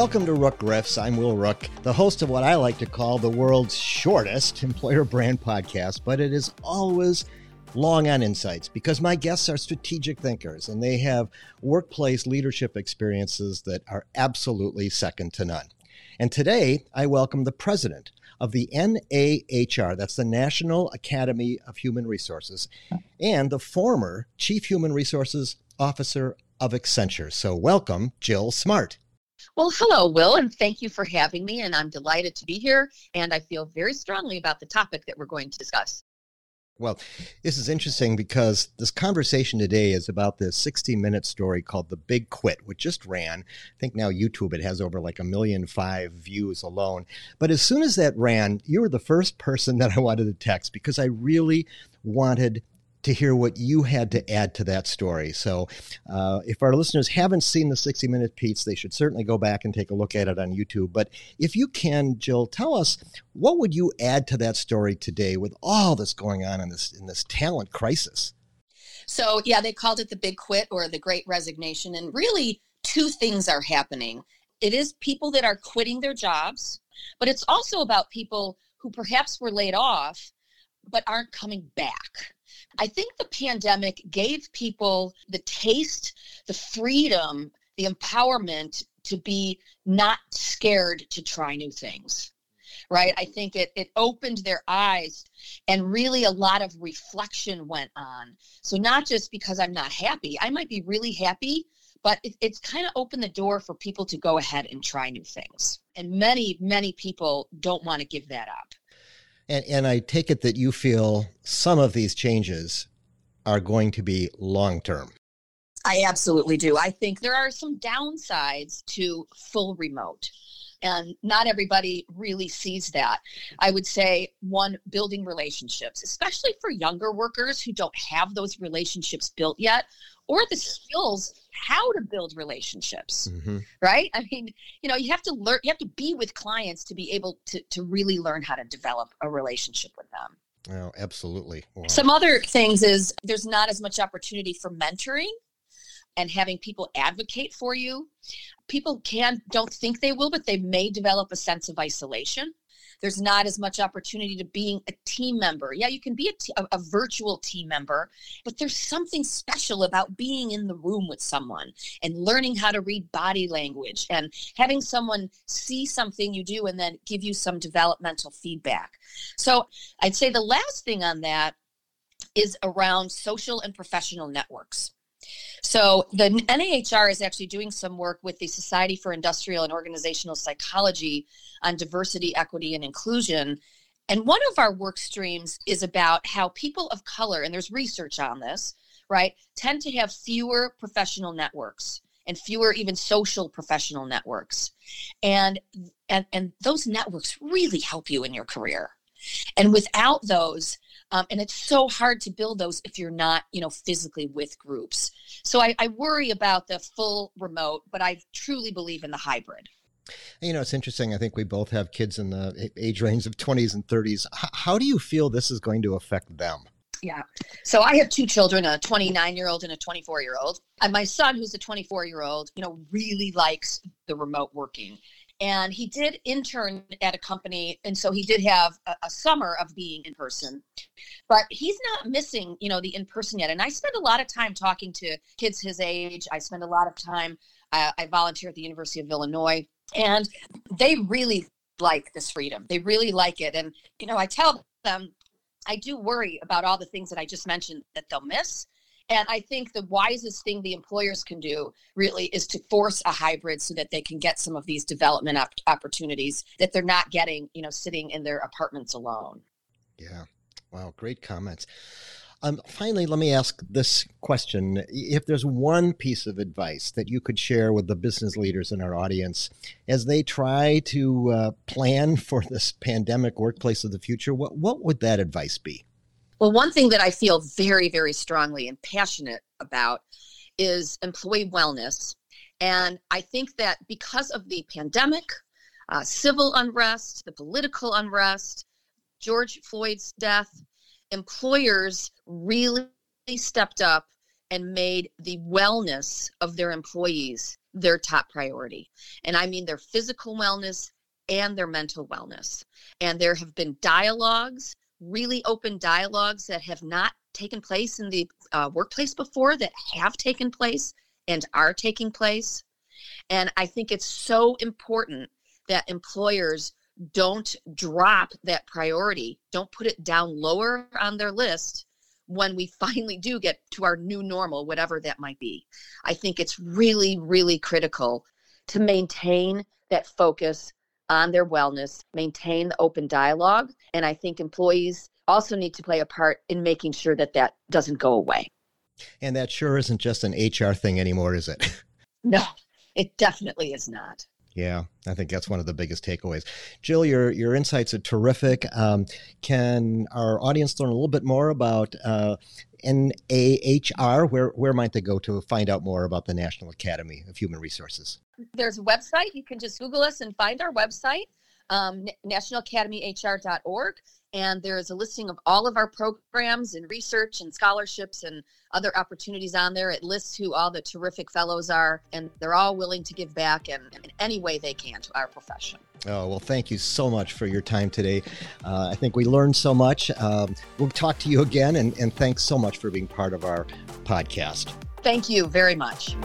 Welcome to Rook Riffs. I'm Will Rook, the host of what I like to call the world's shortest employer brand podcast, but it is always long on insights because my guests are strategic thinkers and they have workplace leadership experiences that are absolutely second to none. And today, I welcome the president of the NAHR, that's the National Academy of Human Resources, and the former Chief Human Resources Officer of Accenture. So, welcome, Jill Smart. Well, hello, Will, and thank you for having me. And I'm delighted to be here. And I feel very strongly about the topic that we're going to discuss. Well, this is interesting because this conversation today is about this 60 minute story called The Big Quit, which just ran. I think now YouTube, it has over like a million five views alone. But as soon as that ran, you were the first person that I wanted to text because I really wanted to hear what you had to add to that story. So, uh, if our listeners haven't seen the 60 Minute Pete's, they should certainly go back and take a look at it on YouTube. But if you can, Jill, tell us what would you add to that story today with all that's going on in this in this talent crisis? So, yeah, they called it the Big Quit or the Great Resignation, and really two things are happening. It is people that are quitting their jobs, but it's also about people who perhaps were laid off but aren't coming back I think the pandemic gave people the taste, the freedom, the empowerment to be not scared to try new things. Right. I think it, it opened their eyes and really a lot of reflection went on. So, not just because I'm not happy, I might be really happy, but it, it's kind of opened the door for people to go ahead and try new things. And many, many people don't want to give that up. And, and I take it that you feel some of these changes are going to be long term. I absolutely do. I think there are some downsides to full remote. And not everybody really sees that. I would say one, building relationships, especially for younger workers who don't have those relationships built yet, or the skills how to build relationships mm-hmm. right i mean you know you have to learn you have to be with clients to be able to to really learn how to develop a relationship with them oh absolutely wow. some other things is there's not as much opportunity for mentoring and having people advocate for you people can don't think they will but they may develop a sense of isolation there's not as much opportunity to being a team member. Yeah, you can be a, t- a, virtual team member, but there's something special about being in the room with someone and learning how to read body language and having someone see something you do and then give you some developmental feedback. So I'd say the last thing on that is around social and professional networks. So the NAHR is actually doing some work with the Society for Industrial and Organizational Psychology on diversity, equity, and inclusion. And one of our work streams is about how people of color, and there's research on this, right, tend to have fewer professional networks and fewer even social professional networks. And and, and those networks really help you in your career. And without those, um, and it's so hard to build those if you're not, you know, physically with groups. So I, I worry about the full remote, but I truly believe in the hybrid. You know, it's interesting. I think we both have kids in the age range of 20s and 30s. How do you feel this is going to affect them? Yeah. So I have two children, a 29 year old and a 24 year old. And my son, who's a 24 year old, you know, really likes the remote working and he did intern at a company and so he did have a, a, summer of being in person. But he's not missing you know the in person yet. And i spend a lot of time talking to kids his age. I spend a lot of time uh, i volunteer at the university of illinois. And they really like this freedom. They really like it. And you know i tell them i do worry about all the things that i just mentioned that they'll miss and I think the wisest thing the employers can do really is to force a hybrid so that they can get some of these development op- opportunities that they're not getting, you know, sitting in their apartments alone. Yeah. Wow. Great comments. Um, finally, let me ask this question. If there's one piece of advice that you could share with the business leaders in our audience as they try to uh, plan for this pandemic workplace of the future, what, what would that advice be? Well, one thing that I feel very, very strongly and passionate about is employee wellness. And I think that because of the pandemic, uh, civil unrest, the political unrest, George Floyd's death, employers really stepped up and made the wellness of their employees their top priority. And I mean their physical wellness and their mental wellness. And there have been dialogues, really open dialogues that have not taken place in the uh, workplace before that have taken place and are taking place. And I think it's so important that employers don't drop that priority, don't put it down lower on their list when we finally do get to our new normal, whatever that might be. I think it's really, really critical to maintain that focus on their wellness, maintain the open dialogue. And I think employees also need to play a part in making sure that that doesn't go away. And that sure isn't just an HR thing anymore, is it? No, it definitely is not. Yeah, I think that's one of the biggest takeaways. Jill, your your insights are terrific. Um, can our audience learn a little bit more about uh, NAHR? Where where might they go to find out more about the National Academy of Human Resources? There's a website. You can just Google us and find our website, um, nationalacademyhr.org and there's a listing of all of our programs and research and scholarships and other opportunities on there. It lists who all the terrific fellows are, and they're all willing to give back in, in any way they can to our profession. Oh, well, thank you so much for your time today. Uh, I think we learned so much. Um, we'll talk to you again, and, and thanks so much for being part of our podcast. Thank you very much.